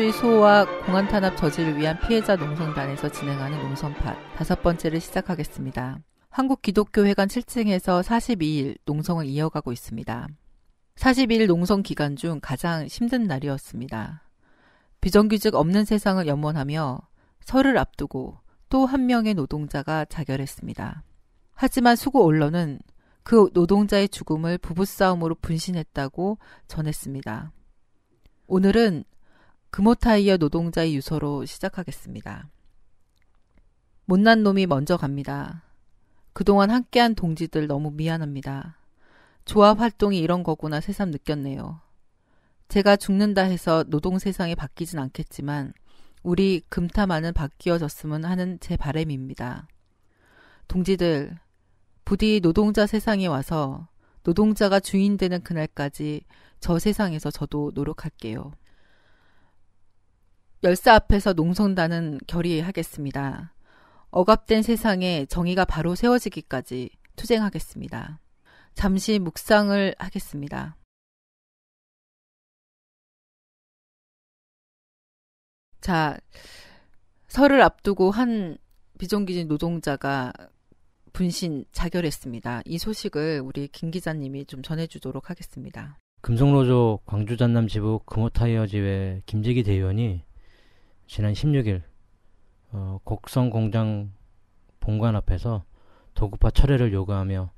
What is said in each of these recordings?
민주주의 수호와 공안 탄압 저지를 위한 피해자 농성단에서 진행하는 농성팟 다섯 번째를 시작하겠습니다. 한국기독교회관 7층에서 42일 농성을 이어가고 있습니다. 42일 농성 기간 중 가장 힘든 날이었습니다. 비정규직 없는 세상을 염원하며 설을 앞두고 또 한 명의 노동자가 자결했습니다. 하지만 수고 언론은 그 노동자의 죽음을 부부싸움으로 분신했다고 전했습니다. 오늘은 금호타이어 노동자의 유서로 시작하겠습니다. 못난 놈이 먼저 갑니다. 그동안 함께한 동지들 너무 미안합니다. 조합 활동이 이런 거구나 새삼 느꼈네요. 제가 죽는다 해서 노동 세상이 바뀌진 않겠지만 우리 금타마는 바뀌어졌으면 하는 제 바램입니다. 동지들, 부디 노동자 세상에 와서 노동자가 주인 되는 그날까지 저 세상에서 저도 노력할게요. 열사 앞에서 농성단은 결의하겠습니다. 억압된 세상에 정의가 바로 세워지기까지 투쟁하겠습니다. 잠시 묵상을 하겠습니다. 자, 설을 앞두고 한 비정규직 노동자가 분신 자결했습니다. 이 소식을 우리 김 기자님이 좀 전해주도록 하겠습니다. 금속노조 광주 전남 지부 금호타이어 지회 김재기 대의원이 지난 16일 어, 곡성 공장 본관 앞에서 도급화 철회를 요구하며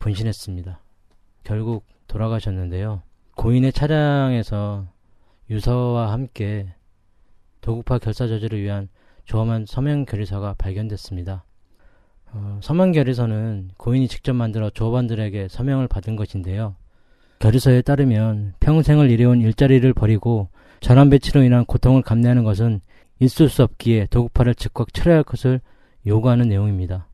분신했습니다. 결국 돌아가셨는데요. 고인의 차량에서 유서와 함께 도급화 결사 저지를 위한 조엄한 서명 결의서가 발견됐습니다. 어, 서명 결의서는 고인이 직접 만들어 조업원들에게 서명을 받은 것인데요. 결의서에 따르면 평생을 일해온 일자리를 버리고 전환 배치로 인한 고통을 감내하는 것은 있을 수 없기에 도급화를 즉각 철회할 것을 요구하는 내용입니다.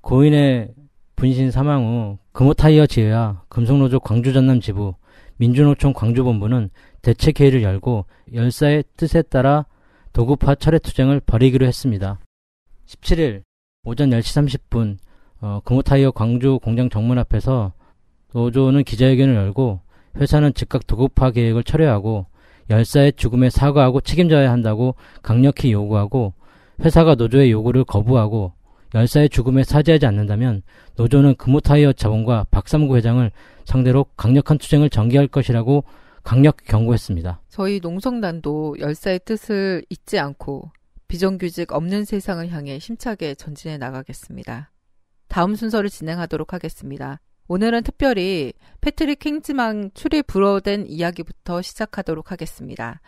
고인의 분신 사망 후 금호타이어 지회와 금속노조 광주전남 지부, 민주노총 광주본부는 대책회의를 열고 열사의 뜻에 따라 도급화 철회 투쟁을 벌이기로 했습니다. 17일 오전 10시 30분 어, 금호타이어 광주 공장 정문 앞에서 노조는 기자회견을 열고 회사는 즉각 도급화 계획을 철회하고 열사의 죽음에 사과하고 책임져야 한다고 강력히 요구하고 회사가 노조의 요구를 거부하고 열사의 죽음에 사죄하지 않는다면 노조는 금호타이어 자본과 박삼구 회장을 상대로 강력한 투쟁을 전개할 것이라고 강력 경고했습니다. 저희 농성단도 열사의 뜻을 잊지 않고 비정규직 없는 세상을 향해 힘차게 전진해 나가겠습니다. 다음 순서를 진행하도록 하겠습니다. 오늘은 특별히 패트릭 킹즈망 출입 불허된 이야기부터 시작하도록 하겠습니다.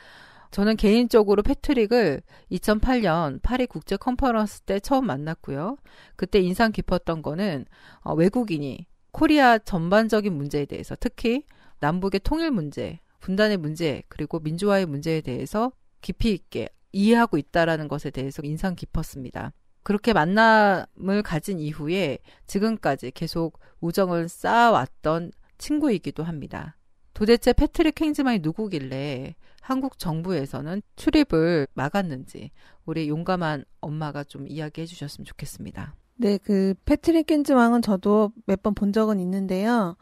저는 개인적으로 패트릭을 2008년 파리 국제 컨퍼런스 때 처음 만났고요. 그때 인상 깊었던 거는 어, 외국인이 코리아 전반적인 문제에 대해서 특히 남북의 통일 문제, 분단의 문제, 그리고 민주화의 문제에 대해서 깊이 있게 이해하고 있다라는 것에 대해서 인상 깊었습니다. 그렇게 만남을 가진 이후에 지금까지 계속 우정을 쌓아왔던 친구이기도 합니다. 도대체 패트릭 킹즈만이 누구길래 한국 정부에서는 출입을 막았는지 우리 용감한 엄마가 좀 이야기해 주셨으면 좋겠습니다. 네, 그 패트릭 킹즈왕은 저도 몇 번 본 적은 있는데요.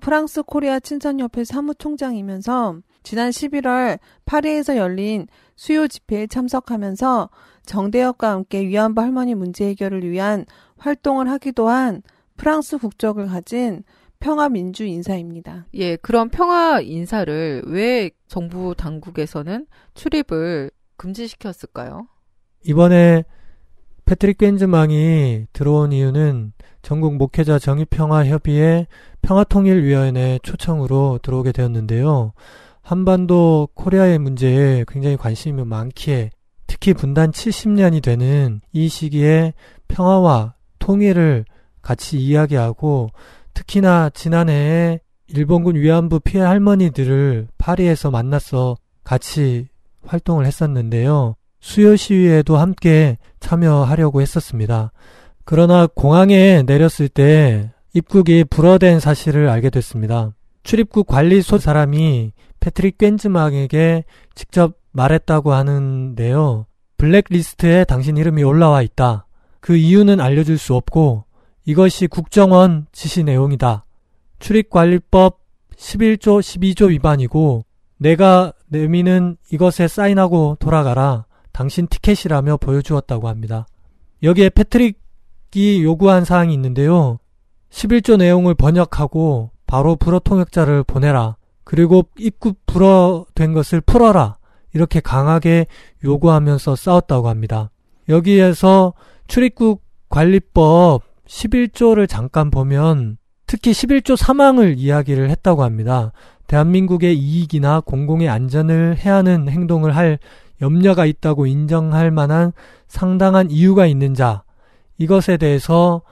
프랑스 코리아 친선협회 사무총장이면서 지난 11월 파리에서 열린 수요 집회에 참석하면서 정대협과 함께 위안부 할머니 문제 해결을 위한 활동을 하기도 한 프랑스 국적을 가진 평화 민주 인사입니다. 예, 그런 평화 인사를 왜 정부 당국에서는 출입을 금지시켰을까요? 이번에 패트릭 겐즈망이 들어온 이유는 전국 목회자 정의평화협의회 평화통일위원회 초청으로 들어오게 되었는데요. 한반도 코리아의 문제에 굉장히 관심이 많기에 특히 분단 70년이 되는 이 시기에 평화와 통일을 같이 이야기하고 특히나 지난해에 일본군 위안부 피해 할머니들을 파리에서 만나서 같이 활동을 했었는데요. 수요 시위에도 함께 참여하려고 했었습니다. 그러나 공항에 내렸을 때 입국이 불어된 사실을 알게 됐습니다. 출입국 관리소 사람이 패트릭 꽹즈망에게 직접 말했다고 하는데요. 블랙리스트에 당신 이름이 올라와 있다. 그 이유는 알려줄 수 없고 이것이 국정원 지시 내용이다. 출입관리법 11조 12조 위반이고 내가 내미는 이것에 사인하고 돌아가라. 당신 티켓이라며 보여주었다고 합니다. 여기에 패트릭이 요구한 사항이 있는데요. 11조 내용을 번역하고 바로 불어 통역자를 보내라. 그리고 입구 불어된 것을 풀어라. 이렇게 강하게 요구하면서 싸웠다고 합니다. 여기에서 출입국 관리법 11조를 잠깐 보면 특히 11조 사망을 이야기를 했다고 합니다. 대한민국의 이익이나 공공의 안전을 해하는 행동을 할 염려가 있다고 인정할 만한 상당한 이유가 있는 자, 이것에 대해서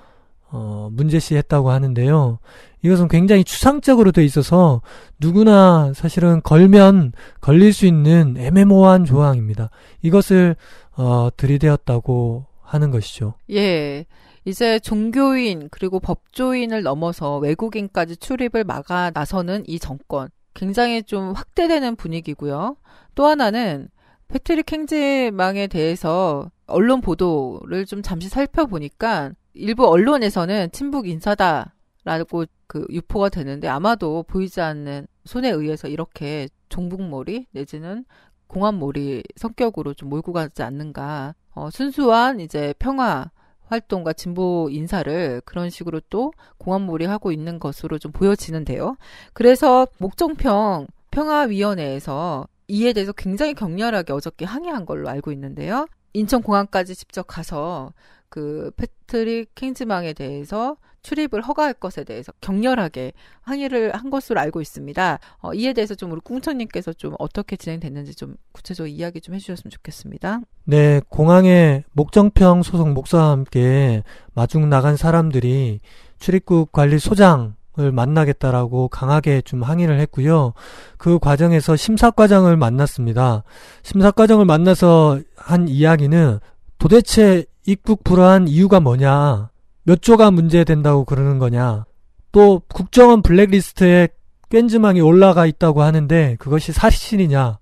어, 문제시했다고 하는데요. 이것은 굉장히 추상적으로 돼 있어서 누구나 사실은 걸면 걸릴 수 있는 애매모호한 조항입니다. 이것을 어, 들이대었다고 하는 것이죠. 예. 이제 종교인 그리고 법조인을 넘어서 외국인까지 출입을 막아 나서는 이 정권 굉장히 좀 확대되는 분위기고요. 또 하나는 패트릭 행제망에 대해서 언론 보도를 좀 잠시 살펴보니까 일부 언론에서는 친북 인사다 라고 그 유포가 되는데 아마도 보이지 않는 손에 의해서 이렇게 종북몰이 내지는 공안몰이 성격으로 좀 몰고 가지 않는가. 어, 순수한 이제 평화 활동과 진보 인사를 그런 식으로 또 공안몰이 하고 있는 것으로 좀 보여지는데요. 그래서 목정평 평화위원회에서 이에 대해서 굉장히 격렬하게 어저께 항의한 걸로 알고 있는데요. 인천공항까지 직접 가서 그 패트릭 킹즈망에 대해서 출입을 허가할 것에 대해서 격렬하게 항의를 한 것으로 알고 있습니다. 어, 이에 대해서 좀 우리 꿍천님께서 좀 어떻게 진행됐는지 좀 구체적으로 이야기 좀 해주셨으면 좋겠습니다. 네, 공항에 목정평 소속 목사와 함께 마중 나간 사람들이 출입국 관리 소장 을 만나겠다라고 강하게 좀 항의를 했고요. 그 과정에서 심사과장을 만났습니다. 심사과장을 만나서 한 이야기는 도대체 입국 불허한 이유가 뭐냐? 몇 조가 문제된다고 그러는 거냐? 또 국정원 블랙리스트에 꽹즈망이 올라가 있다고 하는데 그것이 사실이냐?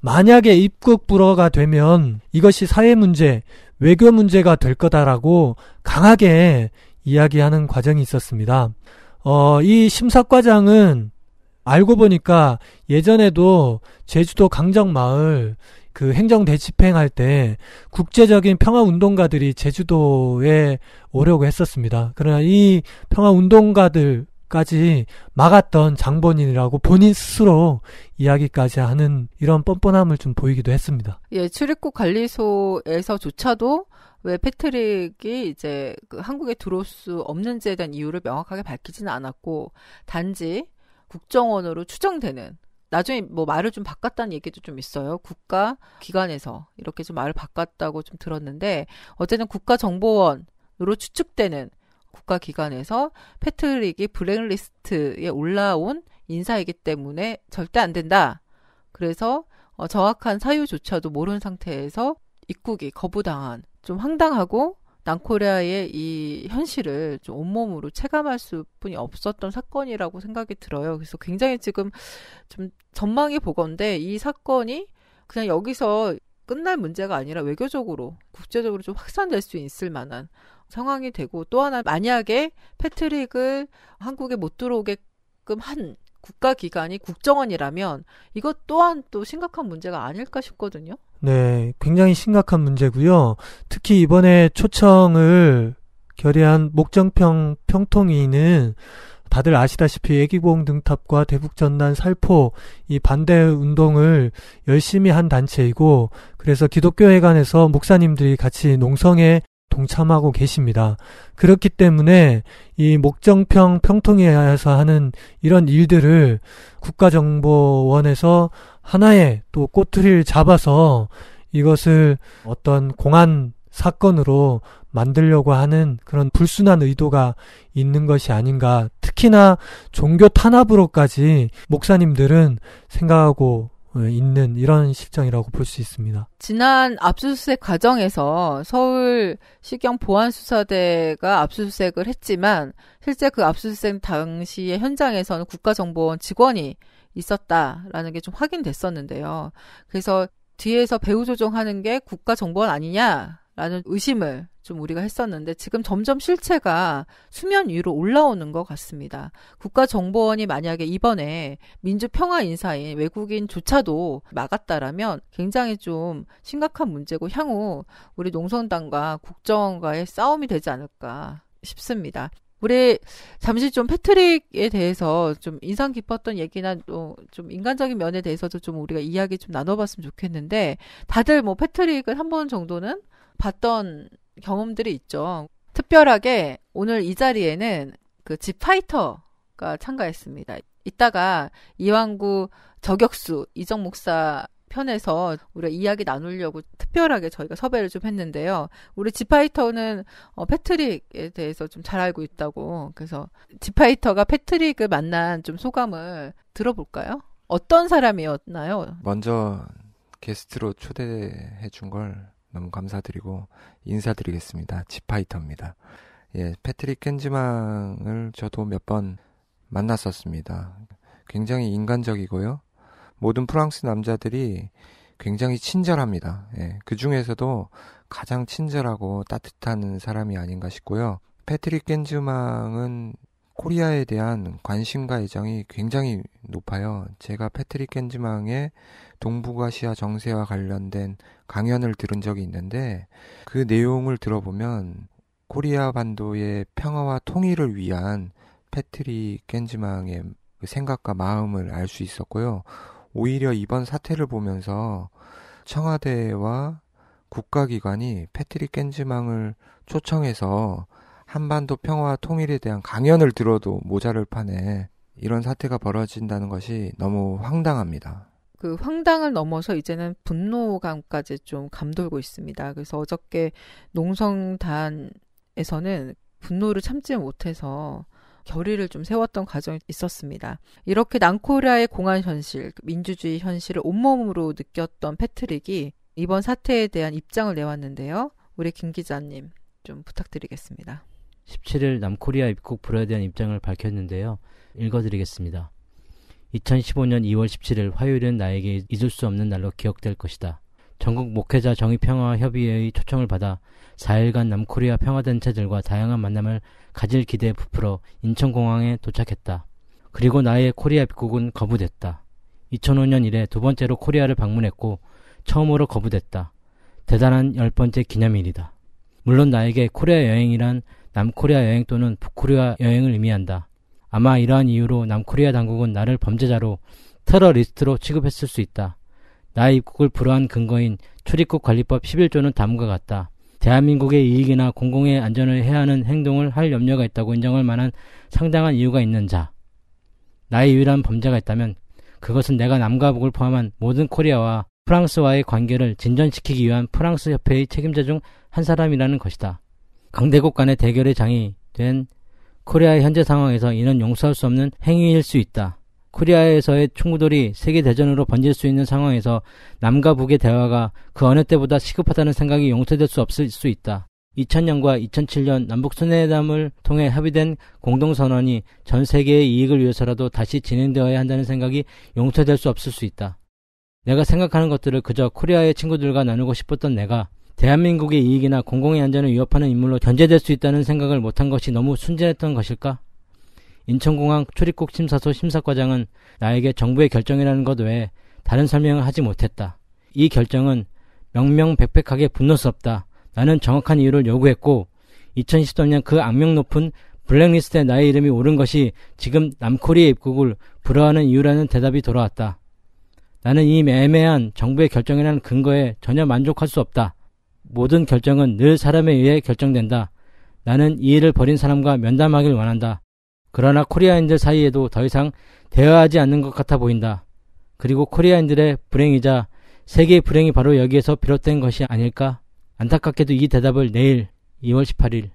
만약에 입국 불허가 되면 이것이 사회 문제, 외교 문제가 될 거다라고 강하게 이야기하는 과정이 있었습니다. 어, 이 심사과장은 알고 보니까 예전에도 제주도 강정마을 그 행정 대집행할 때 국제적인 평화 운동가들이 제주도에 오려고 했었습니다. 그러나 이 평화 운동가들까지 막았던 장본인이라고 본인 스스로 이야기까지 하는 이런 뻔뻔함을 좀 보이기도 했습니다. 예, 출입국 관리소에서조차도 왜 패트릭이 이제 그 한국에 들어올 수 없는지에 대한 이유를 명확하게 밝히지는 않았고 단지 국정원으로 추정되는 나중에 뭐 말을 좀 바꿨다는 얘기도 좀 있어요. 국가 기관에서 이렇게 좀 말을 바꿨다고 좀 들었는데 어쨌든 국가정보원으로 추측되는 국가기관에서 패트릭이 블랙리스트에 올라온 인사이기 때문에 절대 안 된다. 그래서 어, 정확한 사유조차도 모르는 상태에서 입국이 거부당한 좀 황당하고 남코리아의 이 현실을 좀 온몸으로 체감할 수뿐이 없었던 사건이라고 생각이 들어요. 그래서 굉장히 지금 좀 전망이 보건데 이 사건이 그냥 여기서 끝날 문제가 아니라 외교적으로 국제적으로 좀 확산될 수 있을 만한 상황이 되고 또 하나 만약에 패트릭을 한국에 못 들어오게끔 한 국가기관이 국정원이라면 이것 또한 또 심각한 문제가 아닐까 싶거든요. 네, 굉장히 심각한 문제고요. 특히 이번에 초청을 결의한 목정평 평통위는 다들 아시다시피 애기봉 등탑과 대북전단 살포 이 반대 운동을 열심히 한 단체이고 그래서 기독교회관에서 목사님들이 같이 농성에 동참하고 계십니다. 그렇기 때문에 이 목정평 평통회에서 하는 이런 일들을 국가정보원에서 하나의 또 꼬투리를 잡아서 이것을 어떤 공안 사건으로 만들려고 하는 그런 불순한 의도가 있는 것이 아닌가. 특히나 종교 탄압으로까지 목사님들은 생각하고 있는 이런 실정이라고 볼 수 있습니다. 지난 압수수색 과정에서 서울 시경 보안수사대가 압수수색을 했지만 실제 그 압수수색 당시의 현장에서는 국가정보원 직원이 있었다라는 게 좀 확인됐었는데요. 그래서 뒤에서 배후 조종하는 게 국가정보원 아니냐 라는 의심을 좀 우리가 했었는데 지금 점점 실체가 수면 위로 올라오는 것 같습니다. 국가정보원이 만약에 이번에 민주평화 인사인 외국인조차도 막았다라면 굉장히 좀 심각한 문제고 향후 우리 농성당과 국정원과의 싸움이 되지 않을까 싶습니다. 우리 잠시 좀 패트릭에 대해서 좀 인상 깊었던 얘기나 또 좀 인간적인 면에 대해서도 좀 우리가 이야기 좀 나눠봤으면 좋겠는데 다들 뭐 패트릭을 한 번 정도는 봤던 경험들이 있죠. 특별하게 오늘 이 자리에는 그 지파이터가 참가했습니다. 이따가 이왕구 저격수 이정 목사 편에서 우리가 이야기 나누려고 특별하게 저희가 섭외를 좀 했는데요. 우리 지파이터는 어, 패트릭에 대해서 좀 잘 알고 있다고. 그래서 지파이터가 패트릭을 만난 좀 소감을 들어볼까요? 어떤 사람이었나요? 먼저 게스트로 초대해 준 걸 너무 감사드리고 인사드리겠습니다. 지파이터입니다. 예, 패트릭 켄지망을 저도 몇 번 만났었습니다. 굉장히 인간적이고요. 모든 프랑스 남자들이 굉장히 친절합니다. 예, 그 중에서도 가장 친절하고 따뜻한 사람이 아닌가 싶고요. 패트릭 겐즈망은 코리아에 대한 관심과 애정이 굉장히 높아요. 제가 패트릭 겐즈망의 동북아시아 정세와 관련된 강연을 들은 적이 있는데 그 내용을 들어보면 코리아 반도의 평화와 통일을 위한 패트릭 겐즈망의 그 생각과 마음을 알 수 있었고요. 오히려 이번 사태를 보면서 청와대와 국가기관이 패트릭 겐즈망을 초청해서 한반도 평화와 통일에 대한 강연을 들어도 모자를 판에 이런 사태가 벌어진다는 것이 너무 황당합니다. 그 황당을 넘어서 이제는 분노감까지 좀 감돌고 있습니다. 그래서 어저께 농성단에서는 분노를 참지 못해서 결의를 좀 세웠던 과정이 있었습니다. 이렇게 난코리아의 공안 현실, 민주주의 현실을 온몸으로 느꼈던 패트릭이 이번 사태에 대한 입장을 내왔는데요. 우리 김 기자님 좀 부탁드리겠습니다. 17일 남코리아 입국 불허에 대한 입장을 밝혔는데요. 읽어드리겠습니다. 2015년 2월 17일 화요일은 나에게 잊을 수 없는 날로 기억될 것이다. 전국 목회자 정의평화협의회의 초청을 받아 4일간 남코리아 평화단체들과 다양한 만남을 가질 기대에 부풀어 인천공항에 도착했다. 그리고 나의 코리아 입국은 거부됐다. 2005년 이래 두 번째로 코리아를 방문했고 처음으로 거부됐다. 대단한 열 번째 기념일이다. 물론 나에게 코리아 여행이란 남코리아 여행 또는 북코리아 여행을 의미한다. 아마 이러한 이유로 남코리아 당국은 나를 범죄자로 테러리스트로 취급했을 수 있다. 나의 입국을 불허한 근거인 출입국 관리법 11조는 다음과 같다. 대한민국의 이익이나 공공의 안전을 해야 하는 행동을 할 염려가 있다고 인정할 만한 상당한 이유가 있는 자. 나의 유일한 범죄가 있다면 그것은 내가 남과 북을 포함한 모든 코리아와 프랑스와의 관계를 진전시키기 위한 프랑스 협회의 책임자 중 한 사람이라는 것이다. 강대국 간의 대결의 장이 된 코리아의 현재 상황에서 이는 용서할 수 없는 행위일 수 있다. 코리아에서의 충돌이 세계 대전으로 번질 수 있는 상황에서 남과 북의 대화가 그 어느 때보다 시급하다는 생각이 용서될 수 없을 수 있다. 2000년과 2007년 남북 수뇌회담을 통해 합의된 공동선언이 전 세계의 이익을 위해서라도 다시 진행되어야 한다는 생각이 용서될 수 없을 수 있다. 내가 생각하는 것들을 그저 코리아의 친구들과 나누고 싶었던 내가 대한민국의 이익이나 공공의 안전을 위협하는 인물로 견제될 수 있다는 생각을 못한 것이 너무 순진했던 것일까? 인천공항 출입국 심사소 심사과장은 나에게 정부의 결정이라는 것 외에 다른 설명을 하지 못했다. 이 결정은 명명백백하게 분노스럽다. 나는 정확한 이유를 요구했고 2013년 그 악명 높은 블랙리스트에 나의 이름이 오른 것이 지금 남코리아 입국을 불허하는 이유라는 대답이 돌아왔다. 나는 이 애매한 정부의 결정이라는 근거에 전혀 만족할 수 없다. 모든 결정은 늘 사람에 의해 결정된다. 나는 이 일을 벌인 사람과 면담하길 원한다. 그러나 코리아인들 사이에도 더 이상 대화하지 않는 것 같아 보인다. 그리고 코리아인들의 불행이자 세계의 불행이 바로 여기에서 비롯된 것이 아닐까? 안타깝게도 이 대답을 내일 2월 18일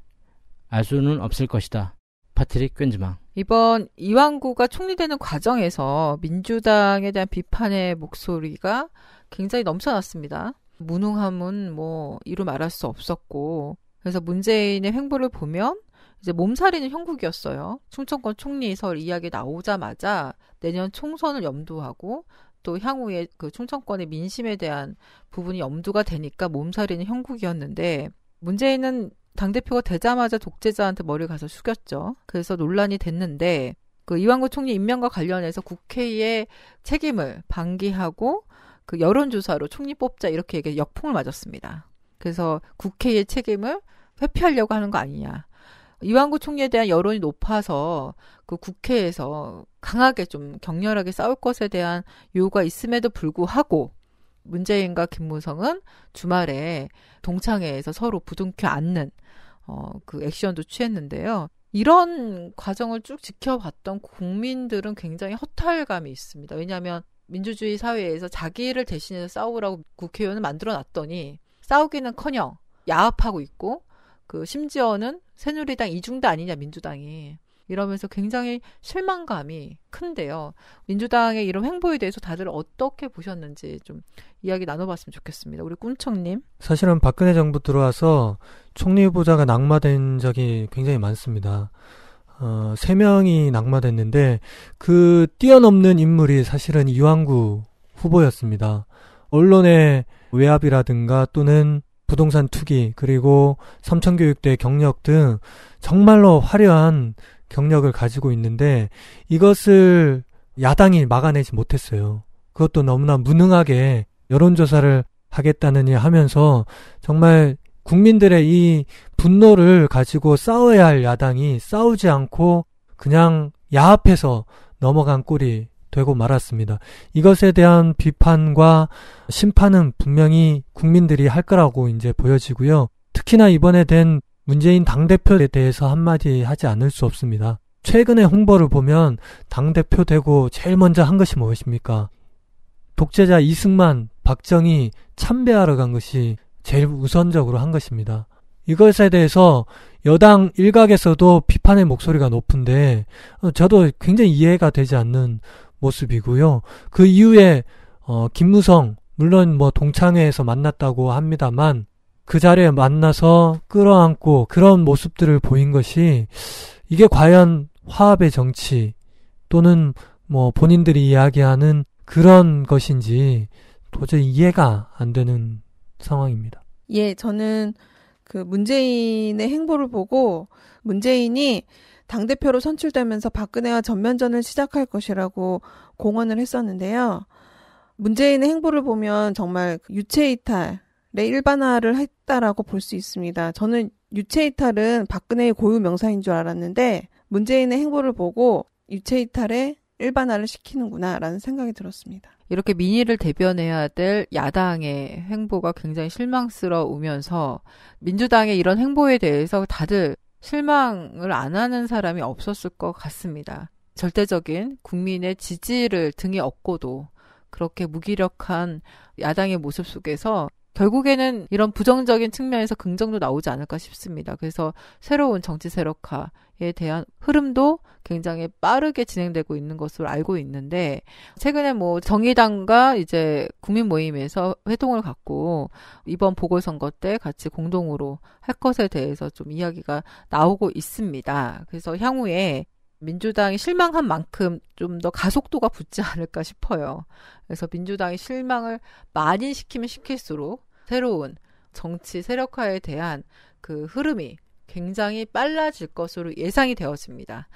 알 수는 없을 것이다. 파트릭 꽌즈망. 이번 이왕구가 총리되는 과정에서 민주당에 대한 비판의 목소리가 굉장히 넘쳐났습니다. 무능함은 뭐 이루 말할 수 없었고 그래서 문재인의 횡보를 보면 이제 몸살이는 형국이었어요. 충청권 총리 설 이야기 나오자마자 내년 총선을 염두하고 또 향후에 그 충청권의 민심에 대한 부분이 염두가 되니까 몸살이는 형국이었는데 문재인은 당대표가 되자마자 독재자한테 머리를 가서 숙였죠. 그래서 논란이 됐는데 그 이완구 총리 임명과 관련해서 국회의 책임을 방기하고 그 여론조사로 총리 뽑자 이렇게 얘기 역풍을 맞았습니다. 그래서 국회의 책임을 회피하려고 하는 거 아니냐. 이완구 총리에 대한 여론이 높아서 그 국회에서 강하게 좀 격렬하게 싸울 것에 대한 요구가 있음에도 불구하고 문재인과 김무성은 주말에 동창회에서 서로 부둥켜 안는 어, 그 액션도 취했는데요. 이런 과정을 쭉 지켜봤던 국민들은 굉장히 허탈감이 있습니다. 왜냐하면 민주주의 사회에서 자기를 대신해서 싸우라고 국회의원을 만들어 놨더니 싸우기는 커녕 야합하고 있고 그 심지어는 새누리당 이중도 아니냐 민주당이 이러면서 굉장히 실망감이 큰데요. 민주당의 이런 행보에 대해서 다들 어떻게 보셨는지 좀 이야기 나눠봤으면 좋겠습니다. 우리 꾼청님. 사실은 박근혜 정부 들어와서 총리 후보자가 낙마된 적이 굉장히 많습니다. 어, 세 명이 낙마됐는데 그 뛰어넘는 인물이 사실은 이왕구 후보였습니다. 언론의 외압이라든가 또는 부동산 투기 그리고 삼천교육대 경력 등 정말로 화려한 경력을 가지고 있는데 이것을 야당이 막아내지 못했어요. 그것도 너무나 무능하게 여론조사를 하겠다느니 하면서 정말 국민들의 이 분노를 가지고 싸워야 할 야당이 싸우지 않고 그냥 야합해서 넘어간 꼴이 되고 말았습니다. 이것에 대한 비판과 심판은 분명히 국민들이 할 거라고 이제 보여지고요. 특히나 이번에 된 문재인 당대표에 대해서 한마디 하지 않을 수 없습니다. 최근의 홍보를 보면 당대표 되고 제일 먼저 한 것이 무엇입니까? 독재자 이승만, 박정희 참배하러 간 것이 제일 우선적으로 한 것입니다. 이것에 대해서 여당 일각에서도 비판의 목소리가 높은데 어, 저도 굉장히 이해가 되지 않는 모습이고요. 그 이후에 어, 김무성 물론 뭐 동창회에서 만났다고 합니다만 그 자리에 만나서 끌어안고 그런 모습들을 보인 것이 이게 과연 화합의 정치 또는 뭐 본인들이 이야기하는 그런 것인지 도저히 이해가 안 되는 상황입니다. 예, 저는 그 문재인의 행보를 보고 문재인이 당대표로 선출되면서 박근혜와 전면전을 시작할 것이라고 공언을 했었는데요. 문재인의 행보를 보면 정말 유체이탈, 네, 일반화를 했다라고 볼 수 있습니다. 저는 유체이탈은 박근혜의 고유 명사인 줄 알았는데 문재인의 행보를 보고 유체이탈에 일반화를 시키는구나라는 생각이 들었습니다. 이렇게 민의를 대변해야 될 야당의 행보가 굉장히 실망스러우면서 민주당의 이런 행보에 대해서 다들 실망을 안 하는 사람이 없었을 것 같습니다. 절대적인 국민의 지지를 등에 업고도 그렇게 무기력한 야당의 모습 속에서 결국에는 이런 부정적인 측면에서 긍정도 나오지 않을까 싶습니다. 그래서 새로운 정치 세력화에 대한 흐름도 굉장히 빠르게 진행되고 있는 것으로 알고 있는데 최근에 뭐 정의당과 이제 국민 모임에서 회동을 갖고 이번 보궐선거 때 같이 공동으로 할 것에 대해서 좀 이야기가 나오고 있습니다. 그래서 향후에 민주당이 실망한 만큼 좀 더 가속도가 붙지 않을까 싶어요. 그래서 민주당이 실망을 많이 시키면 시킬수록 새로운 정치 세력화에 대한 그 흐름이 굉장히 빨라질 것으로 예상이 되었습니다.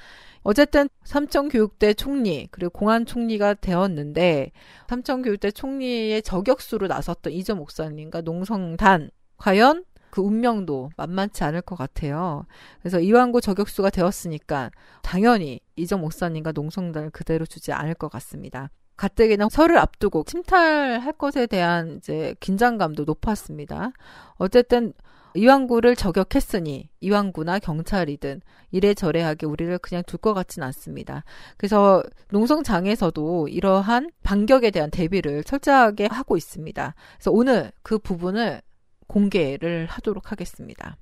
어쨌든 삼청교육대 총리 그리고 공안 총리가 되었는데 삼청교육대 총리의 저격수로 나섰던 이전 목사님과 농성단 과연 그 운명도 만만치 않을 것 같아요. 그래서 이완구 저격수가 되었으니까 당연히 이전 목사님과 농성단을 그대로 주지 않을 것 같습니다. 가뜩이나 설을 앞두고 침탈할 것에 대한 이제 긴장감도 높았습니다. 어쨌든 이왕구를 저격했으니 이왕구나 경찰이든 이래저래하게 우리를 그냥 둘 것 같진 않습니다. 그래서 농성장에서도 이러한 반격에 대한 대비를 철저하게 하고 있습니다. 그래서 오늘 그 부분을 공개를 하도록 하겠습니다.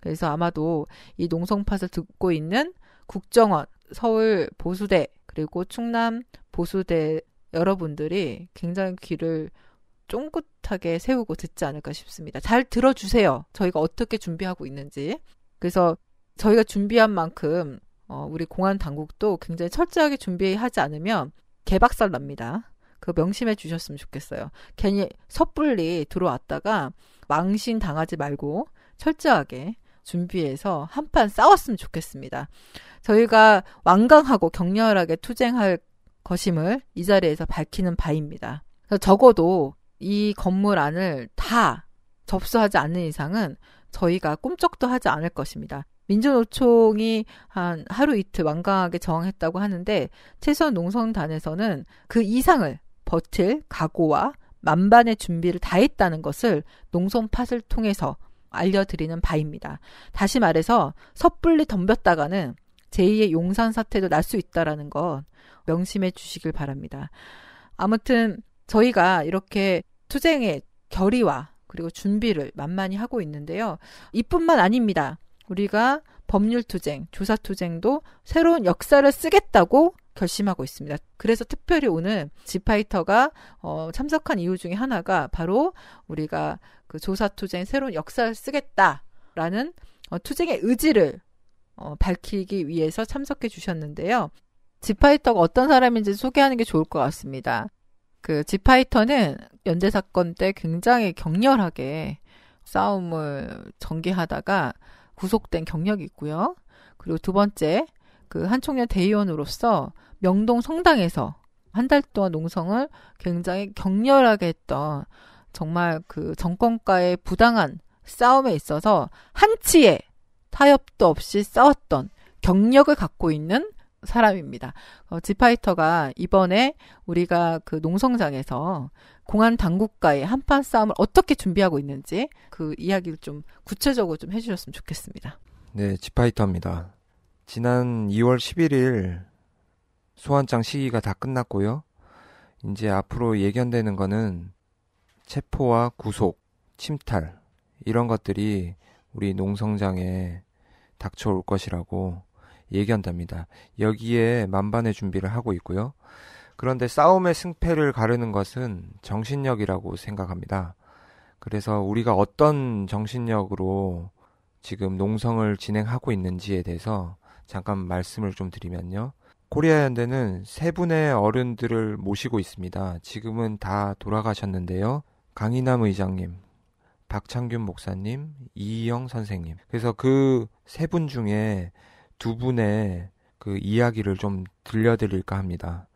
그래서 아마도 이 농성팟을 듣고 있는 국정원, 서울 보수대, 그리고 충남 보수대 여러분들이 굉장히 귀를 쫑긋하게 세우고 듣지 않을까 싶습니다. 잘 들어주세요. 저희가 어떻게 준비하고 있는지. 그래서 저희가 준비한 만큼 어, 우리 공안 당국도 굉장히 철저하게 준비하지 않으면 개박살 납니다. 그 명심해 주셨으면 좋겠어요. 괜히 섣불리 들어왔다가 망신 당하지 말고 철저하게 준비해서 한판 싸웠으면 좋겠습니다. 저희가 완강하고 격렬하게 투쟁할 것임을 이 자리에서 밝히는 바입니다. 적어도 이 건물 안을 다 접수하지 않는 이상은 저희가 꿈쩍도 하지 않을 것입니다. 민주노총이 한 하루 이틀 완강하게 저항했다고 하는데 최소한 농성단에서는 그 이상을 버틸 각오와 만반의 준비를 다 했다는 것을 농성팟을 통해서 알려드리는 바입니다. 다시 말해서 섣불리 덤볐다가는 제2의 용산 사태도 날 수 있다라는 것 명심해 주시길 바랍니다. 아무튼 저희가 이렇게 투쟁의 결의와 그리고 준비를 만만히 하고 있는데요. 이뿐만 아닙니다. 우리가 법률 투쟁, 조사 투쟁도 새로운 역사를 쓰겠다고 결심하고 있습니다. 그래서 특별히 오늘 지파이터가 어, 참석한 이유 중에 하나가 바로 우리가 그 조사 투쟁 새로운 역사를 쓰겠다라는 어, 투쟁의 의지를 어, 밝히기 위해서 참석해 주셨는데요. 지파이터가 어떤 사람인지 소개하는 게 좋을 것 같습니다. 그 지파이터는 연재 사건 때 굉장히 격렬하게 싸움을 전개하다가 구속된 경력이 있고요. 그리고 두 번째, 그 한총련 대의원으로서 명동 성당에서 한 달 동안 농성을 굉장히 격렬하게 했던 정말 그 정권과의 부당한 싸움에 있어서 한치의 타협도 없이 싸웠던 경력을 갖고 있는 사람입니다. 어, 지파이터가 이번에 우리가 그 농성장에서 공안 당국과의 한판 싸움을 어떻게 준비하고 있는지 그 이야기를 좀 구체적으로 좀 해주셨으면 좋겠습니다. 네, 지파이터입니다. 지난 2월 11일 소환장 시기가 다 끝났고요. 이제 앞으로 예견되는 거는 체포와 구속, 침탈 이런 것들이 우리 농성장에 닥쳐올 것이라고 예견됩니다. 여기에 만반의 준비를 하고 있고요. 그런데 싸움의 승패를 가르는 것은 정신력이라고 생각합니다. 그래서 우리가 어떤 정신력으로 지금 농성을 진행하고 있는지에 대해서 잠깐 말씀을 좀 드리면요. 코리아 연대는 세 분의 어른들을 모시고 있습니다. 지금은 다 돌아가셨는데요. 강인남 의장님, 박창균 목사님, 이희영 선생님. 그래서 그 세 분 중에 두 분의 그 이야기를 좀 들려드릴까 합니다.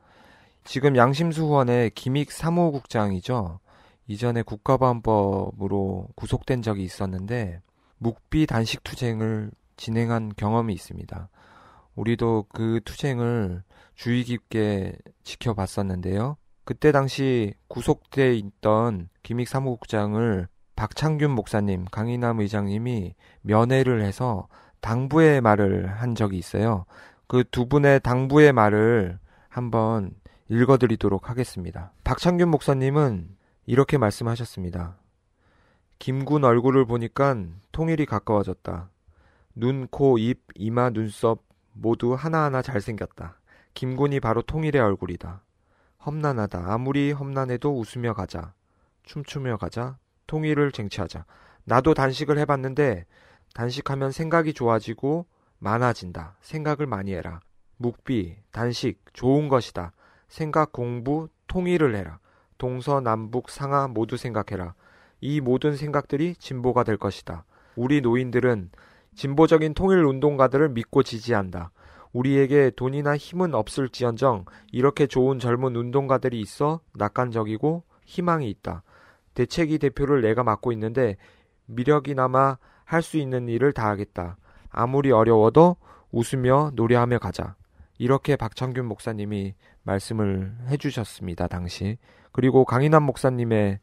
지금 양심수 후원의 김익 사무국장이죠. 이전에 국가보안법으로 구속된 적이 있었는데 묵비 단식 투쟁을 진행한 경험이 있습니다. 우리도 그 투쟁을 주의 깊게 지켜봤었는데요. 그때 당시 구속돼 있던 김익 사무국장을 박창균 목사님, 강인남 의장님이 면회를 해서 당부의 말을 한 적이 있어요. 그 두 분의 당부의 말을 한번 읽어드리도록 하겠습니다. 박창균 목사님은 이렇게 말씀하셨습니다. 김군 얼굴을 보니까 통일이 가까워졌다. 눈, 코, 입, 이마, 눈썹 모두 하나하나 잘생겼다. 김군이 바로 통일의 얼굴이다. 험난하다. 아무리 험난해도 웃으며 가자. 춤추며 가자. 통일을 쟁취하자. 나도 단식을 해봤는데 단식하면 생각이 좋아지고 많아진다. 생각을 많이 해라. 묵비, 단식, 좋은 것이다. 생각 공부, 통일을 해라. 동서 남북 상하 모두 생각해라. 이 모든 생각들이 진보가 될 것이다. 우리 노인들은 진보적인 통일 운동가들을 믿고 지지한다. 우리에게 돈이나 힘은 없을지언정 이렇게 좋은 젊은 운동가들이 있어 낙관적이고 희망이 있다. 대책위 대표를 내가 맡고 있는데 미력이나마 할 수 있는 일을 다 하겠다. 아무리 어려워도 웃으며 노래하며 가자. 이렇게 박창균 목사님이 말씀을 해주셨습니다, 당시. 그리고 강인한 목사님의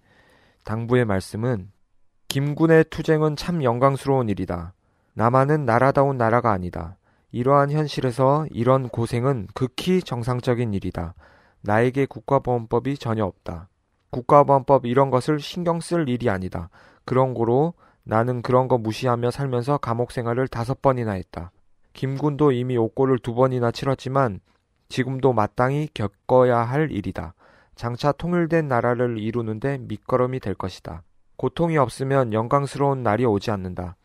당부의 말씀은 김군의 투쟁은 참 영광스러운 일이다. 남한은 나라다운 나라가 아니다. 이러한 현실에서 이런 고생은 극히 정상적인 일이다. 나에게 국가보안법이 전혀 없다. 국가보안법 이런 것을 신경 쓸 일이 아니다. 그런 거로 나는 그런 거 무시하며 살면서 감옥 생활을 다섯 번이나 했다. 김군도 이미 옥고를 두 번이나 치렀지만 지금도 마땅히 겪어야 할 일이다. 장차 통일된 나라를 이루는데 밑거름이 될 것이다. 고통이 없으면 영광스러운 날이 오지 않는다.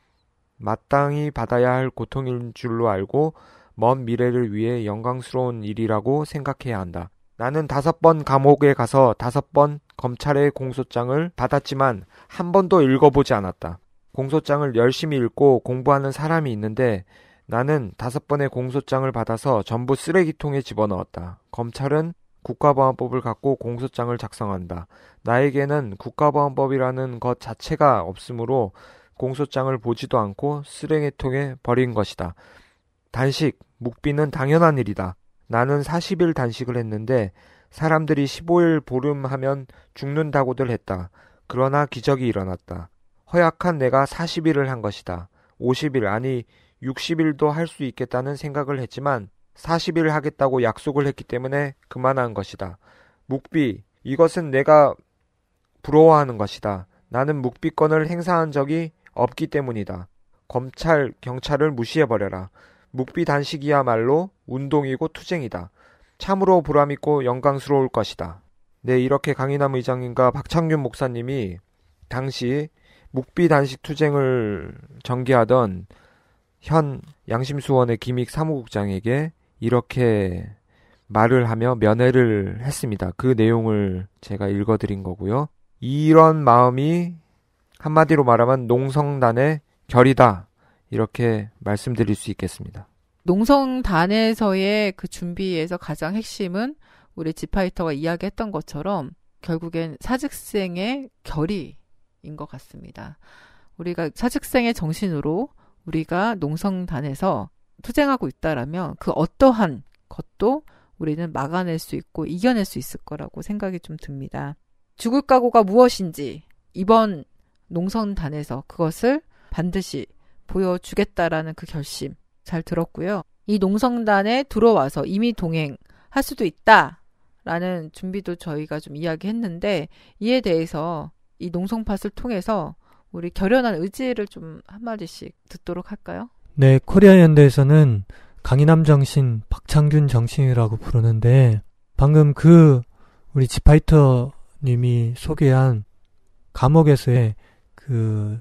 마땅히 받아야 할 고통인 줄로 알고 먼 미래를 위해 영광스러운 일이라고 생각해야 한다. 나는 다섯 번 감옥에 가서 다섯 번 검찰의 공소장을 받았지만 한 번도 읽어보지 않았다. 공소장을 열심히 읽고 공부하는 사람이 있는데 나는 다섯 번의 공소장을 받아서 전부 쓰레기통에 집어넣었다. 검찰은 국가보안법을 갖고 공소장을 작성한다. 나에게는 국가보안법이라는 것 자체가 없으므로 공소장을 보지도 않고 쓰레기통에 버린 것이다. 단식, 묵비는 당연한 일이다. 나는 40일 단식을 했는데 사람들이 15일 보름 하면 죽는다고들 했다. 그러나 기적이 일어났다. 허약한 내가 40일을 한 것이다. 50일 아니 60일도 할 수 있겠다는 생각을 했지만 40일 하겠다고 약속을 했기 때문에 그만한 것이다. 묵비 이것은 내가 부러워하는 것이다. 나는 묵비권을 행사한 적이 없기 때문이다. 검찰, 경찰을 무시해버려라. 묵비 단식이야말로 운동이고 투쟁이다. 참으로 보람있고 영광스러울 것이다. 네, 이렇게 강인남 의장님과 박창균 목사님이 당시 묵비 단식 투쟁을 전개하던 현 양심수원의 김익 사무국장에게 이렇게 말을 하며 면회를 했습니다. 그 내용을 제가 읽어드린 거고요. 이런 마음이 한마디로 말하면 농성단의 결이다. 이렇게 말씀드릴 수 있겠습니다. 농성단에서의 그 준비에서 가장 핵심은 우리 지파이터가 이야기했던 것처럼 결국엔 사직생의 결의인 것 같습니다. 우리가 사직생의 정신으로 우리가 농성단에서 투쟁하고 있다라면 그 어떠한 것도 우리는 막아낼 수 있고 이겨낼 수 있을 거라고 생각이 좀 듭니다. 죽을 각오가 무엇인지 이번 농성단에서 그것을 반드시 보여주겠다라는 그 결심 잘 들었고요. 이 농성단에 들어와서 이미 동행할 수도 있다라는 준비도 저희가 좀 이야기했는데 이에 대해서 이 농성팟을 통해서 우리 결연한 의지를 좀 한마디씩 듣도록 할까요? 네, 코리아 연대에서는 강인함 정신, 박창균 정신이라고 부르는데 방금 그 우리 지파이터 님이 소개한 감옥에서의 그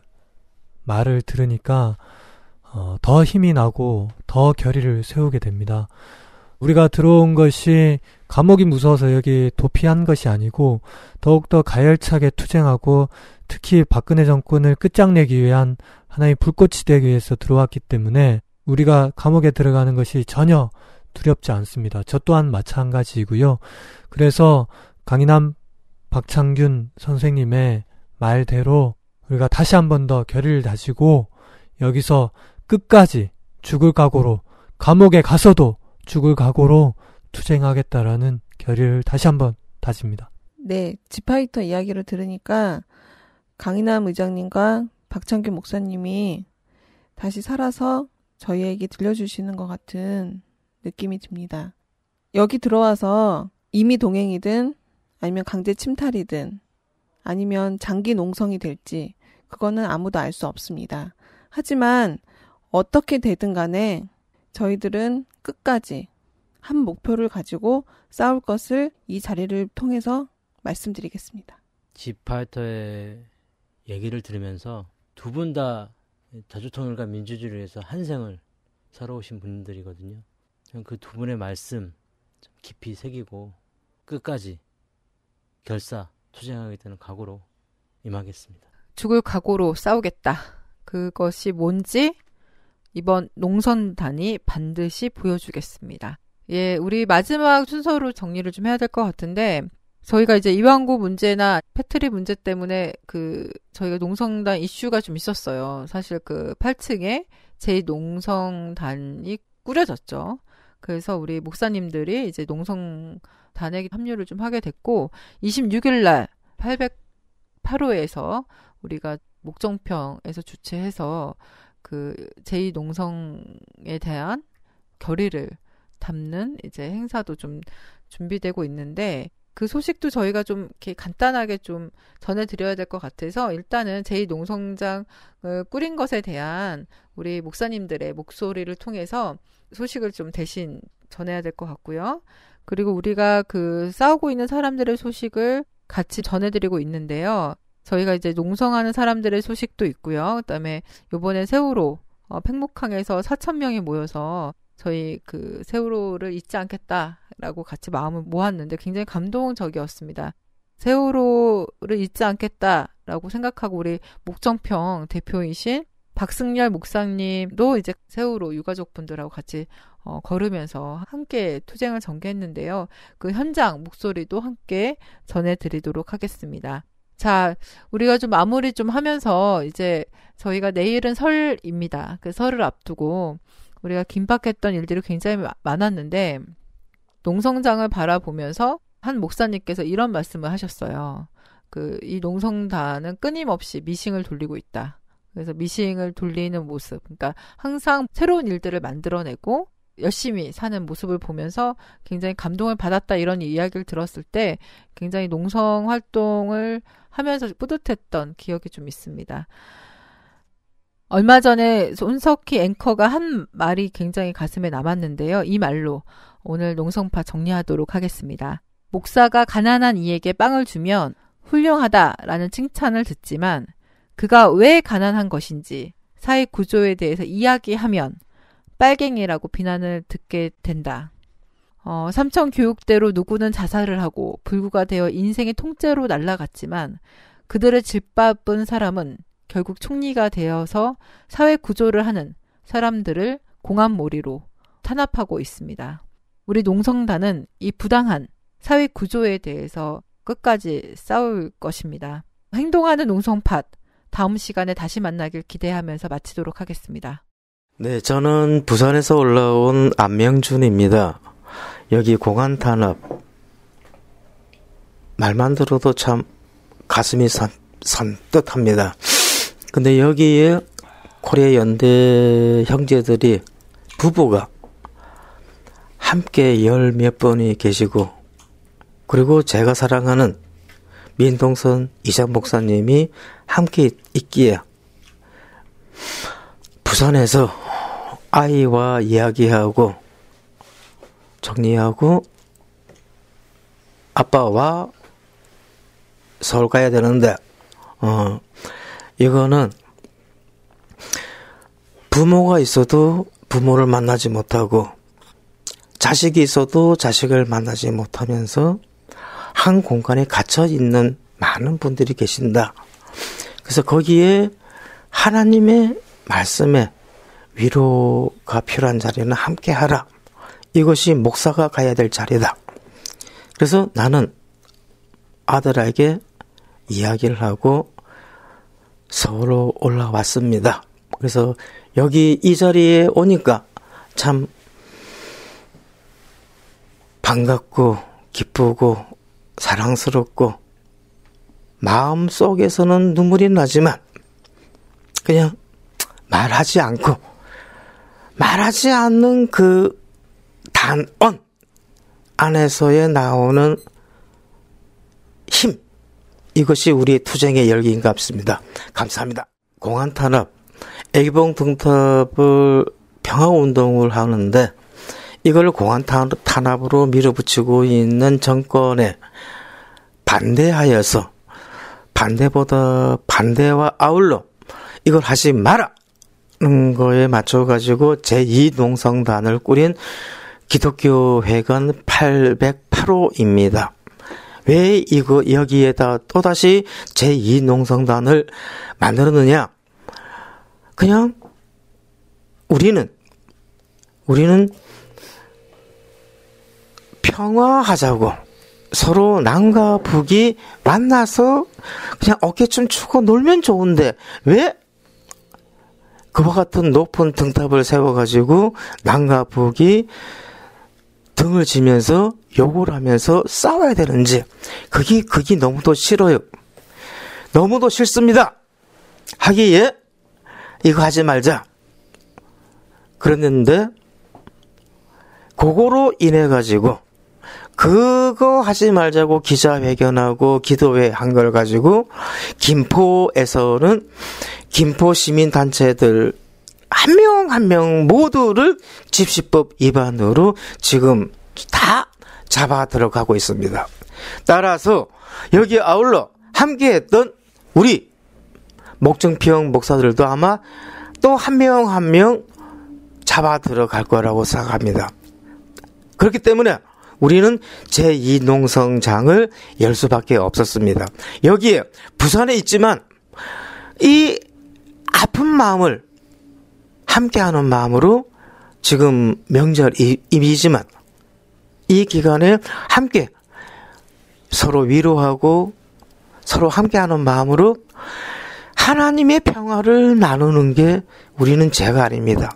말을 들으니까 어, 더 힘이 나고 더 결의를 세우게 됩니다. 우리가 들어온 것이 감옥이 무서워서 여기 도피한 것이 아니고 더욱더 가열차게 투쟁하고 특히 박근혜 정권을 끝장내기 위한 하나의 불꽃이 되기 위해서 들어왔기 때문에 우리가 감옥에 들어가는 것이 전혀 두렵지 않습니다. 저 또한 마찬가지이고요. 그래서 강인함 박창균 선생님의 말대로 우리가 다시 한 번 더 결의를 다지고 여기서 끝까지 죽을 각오로 감옥에 가서도 죽을 각오로 투쟁하겠다라는 결의를 다시 한 번 다집니다. 네, 지파이터 이야기를 들으니까 강인남 의장님과 박창규 목사님이 다시 살아서 저희에게 들려주시는 것 같은 느낌이 듭니다. 여기 들어와서 이미 동행이든 아니면 강제 침탈이든 아니면 장기 농성이 될지 그거는 아무도 알 수 없습니다. 하지만 어떻게 되든 간에 저희들은 끝까지 한 목표를 가지고 싸울 것을 이 자리를 통해서 말씀드리겠습니다. 지파이터의 얘기를 들으면서 두 분 다 자주통일과 민주주의를 위해서 한 생을 살아오신 분들이거든요. 그 두 분의 말씀 깊이 새기고 끝까지 결사 투쟁하겠다는 각오로 임하겠습니다. 죽을 각오로 싸우겠다. 그것이 뭔지 이번 농선단이 반드시 보여주겠습니다. 예, 우리 마지막 순서로 정리를 좀 해야 될 것 같은데, 저희가 이제 이왕구 문제나 패트리 문제 때문에 그, 저희가 농성단 이슈가 좀 있었어요. 사실 그 8층에 제 농성단이 꾸려졌죠. 그래서 우리 목사님들이 이제 농성단에 합류를 좀 하게 됐고, 26일 날 808호에서 우리가 목정평에서 주최해서 그 제2 농성에 대한 결의를 담는 이제 행사도 좀 준비되고 있는데 그 소식도 저희가 좀 이렇게 간단하게 좀 전해드려야 될 것 같아서 일단은 제2 농성장을 꾸린 것에 대한 우리 목사님들의 목소리를 통해서 소식을 좀 대신 전해야 될 것 같고요. 그리고 우리가 그 싸우고 있는 사람들의 소식을 같이 전해드리고 있는데요. 저희가 이제 농성하는 사람들의 소식도 있고요. 그다음에 요번에 세월호 어, 팽목항에서 4천 명이 모여서 저희 그 세월호를 잊지 않겠다라고 같이 마음을 모았는데 굉장히 감동적이었습니다. 세월호를 잊지 않겠다라고 생각하고 우리 목정평 대표이신 박승열 목사님도 이제 세월호 유가족분들하고 같이 어, 걸으면서 함께 투쟁을 전개했는데요. 그 현장 목소리도 함께 전해드리도록 하겠습니다. 자, 우리가 좀 마무리 좀 하면서 이제 저희가 내일은 설입니다. 그 설을 앞두고 우리가 긴박했던 일들이 굉장히 많았는데 농성장을 바라보면서 한 목사님께서 이런 말씀을 하셨어요. 그 이 농성단은 끊임없이 미싱을 돌리고 있다. 그래서 미싱을 돌리는 모습, 그러니까 항상 새로운 일들을 만들어내고 열심히 사는 모습을 보면서 굉장히 감동을 받았다 이런 이야기를 들었을 때 굉장히 농성 활동을 하면서 뿌듯했던 기억이 좀 있습니다. 얼마 전에 손석희 앵커가 한 말이 굉장히 가슴에 남았는데요. 이 말로 오늘 농성파 정리하도록 하겠습니다. 목사가 가난한 이에게 빵을 주면 훌륭하다라는 칭찬을 듣지만 그가 왜 가난한 것인지 사회 구조에 대해서 이야기하면 빨갱이라고 비난을 듣게 된다. 어, 삼천 교육대로 누구는 자살을 하고 불구가 되어 인생의 통째로 날아갔지만 그들을 짓밟은 사람은 결국 총리가 되어서 사회 구조를 하는 사람들을 공안몰이로 탄압하고 있습니다. 우리 농성단은 이 부당한 사회 구조에 대해서 끝까지 싸울 것입니다. 행동하는 농성팟 다음 시간에 다시 만나길 기대하면서 마치도록 하겠습니다. 네, 저는 부산에서 올라온 안명준입니다. 여기 공안 탄압 말만 들어도 참 가슴이 산, 산뜻합니다. 근데 여기에 코리아 연대 형제들이 부부가 함께 열 몇 번이 계시고 그리고 제가 사랑하는 민동선 이장 목사님이 함께 있기에 부산에서 아이와 이야기하고 정리하고 아빠와 서울 가야 되는데 어 이거는 부모가 있어도 부모를 만나지 못하고 자식이 있어도 자식을 만나지 못하면서 한 공간에 갇혀 있는 많은 분들이 계신다. 그래서 거기에 하나님의 말씀에 위로가 필요한 자리는 함께 하라. 이것이 목사가 가야 될 자리다. 그래서 나는 아들에게 이야기를 하고 서울로 올라왔습니다. 그래서 여기 이 자리에 오니까 참 반갑고 기쁘고 사랑스럽고 마음 속에서는 눈물이 나지만 그냥 말하지 않고 말하지 않는 그 단언 안에서의 나오는 힘 이것이 우리의 투쟁의 열기인 것 같습니다. 감사합니다. 공안 탄압, 애기봉 등탑을 평화 운동을 하는데 이걸 공안 탄압으로 밀어붙이고 있는 정권에 반대하여서 반대보다 반대와 아울러 이걸 하지 마라! 는 거에 맞춰 가지고 제2 농성단을 꾸린 기독교 회관 808호입니다. 왜 이거 여기에다 또다시 제2 농성단을 만들었느냐? 그냥 우리는 우리는 평화하자고 서로 남과 북이 만나서 그냥 어깨춤 추고 놀면 좋은데 왜 그와 같은 높은 등탑을 세워가지고 남과 북이 등을 지면서 욕을 하면서 싸워야 되는지 그게 그게 너무도 싫어요. 너무도 싫습니다. 하기에 이거 하지 말자. 그랬는데 그거로 인해 가지고 그거 하지 말자고 기자회견하고 기도회 한 걸 가지고 김포에서는 김포 시민단체들 한 명 한 명 모두를 집시법 위반으로 지금 다 잡아 들어가고 있습니다. 따라서 여기 아울러 함께 했던 우리 목정평 목사들도 아마 또 한 명 한 명 잡아 들어갈 거라고 생각합니다. 그렇기 때문에 우리는 제2 농성장을 열 수밖에 없었습니다. 여기에 부산에 있지만 이 아픈 마음을 함께하는 마음으로 지금 명절이지만 이 기간에 함께 서로 위로하고 서로 함께하는 마음으로 하나님의 평화를 나누는 게 우리는 죄가 아닙니다.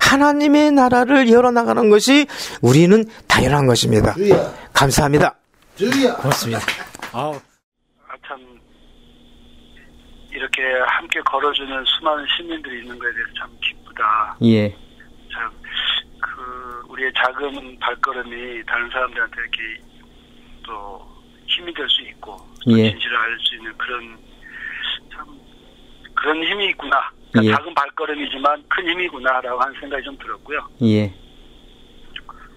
하나님의 나라를 열어나가는 것이 우리는 당연한 것입니다. 주야, 감사합니다. 주야. 고맙습니다. 아우. 이렇게 함께 걸어주는 수많은 시민들이 있는 것에 대해서 참 기쁘다. 예. 참 그 우리의 작은 발걸음이 다른 사람들한테 이렇게 또 힘이 될 수 있고 또 예. 진실을 알 수 있는 그런 참 그런 힘이 있구나. 그러니까 예. 작은 발걸음이지만 큰 힘이구나라고 하는 생각이 좀 들었고요. 예.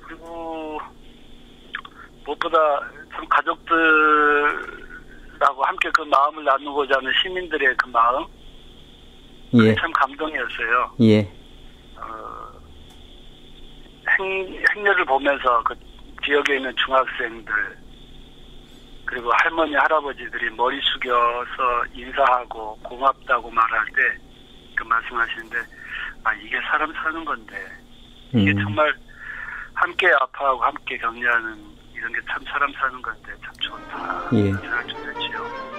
그리고 무엇보다 참 가족들 하고 함께 그 마음을 나누고자 하는 시민들의 그 마음 예. 참 감동이었어요. 예. 어, 행, 행렬을 보면서 그 지역에 있는 중학생들 그리고 할머니 할아버지들이 머리 숙여서 인사하고 고맙다고 말할 때 그 말씀하시는데 아 이게 사람 사는 건데 이게 음. 정말 함께 아파하고 함께 격려하는 이런 게 참 사람 사는 건데 참 좋다 예. 생각이 좀 들지요.